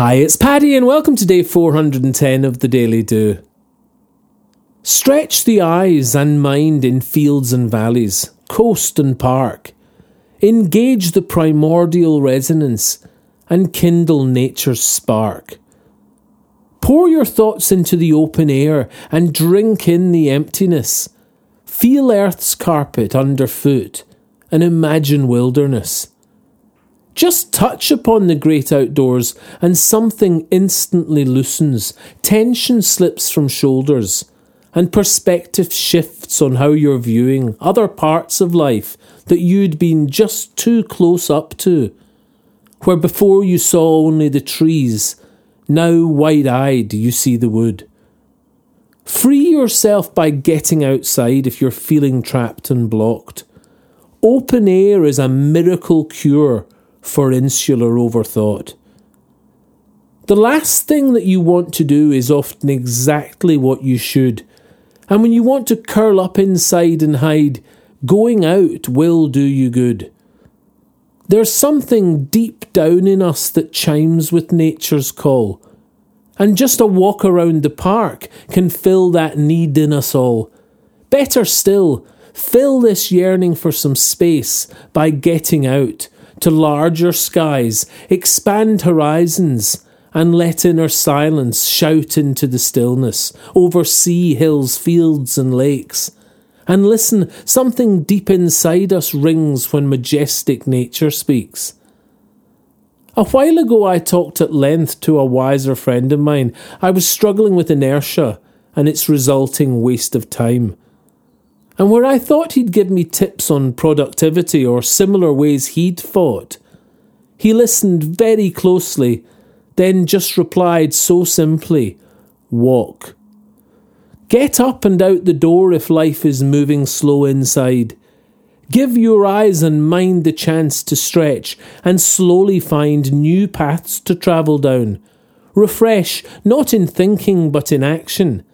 Hi, it's Paddy, and welcome to day 410 of the Daily Do. Stretch the eyes and mind in fields and valleys, coast and park. Engage the primordial resonance and kindle nature's spark. Pour your thoughts into the open air and drink in the emptiness. Feel earth's carpet underfoot and imagine wilderness. Just touch upon the great outdoors, and something instantly loosens, tension slips from shoulders, and perspective shifts on how you're viewing other parts of life that you'd been just too close up to. Where before you saw only the trees, now wide eyed you see the wood. Free yourself by getting outside if you're feeling trapped and blocked. Open air is a miracle cure for insular overthought. The last thing that you want to do is often exactly what you should. And when you want to curl up inside and hide, going out will do you good. There's something deep down in us that chimes with nature's call. And just a walk around the park can fill that need in us all. Better still, fill this yearning for some space by getting out to larger skies, expand horizons, and let inner silence shout into the stillness, over sea, hills, fields, and lakes. And listen, something deep inside us rings when majestic nature speaks. A while ago, I talked at length to a wiser friend of mine. I was struggling with inertia and its resulting waste of time and where I thought he'd give me tips on productivity or similar ways he'd fought, he listened very closely, then just replied so simply Walk. Get up and out the door if life is moving slow inside. Give your eyes and mind the chance to stretch and slowly find new paths to travel down. Refresh, not in thinking but in action.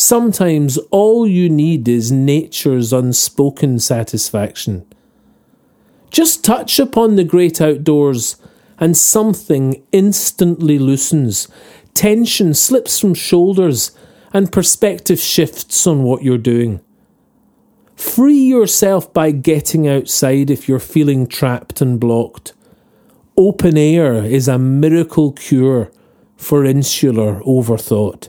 Sometimes all you need is nature's unspoken satisfaction. Just touch upon the great outdoors, and something instantly loosens. Tension slips from shoulders, and perspective shifts on what you're doing. Free yourself by getting outside if you're feeling trapped and blocked. Open air is a miracle cure for insular overthought.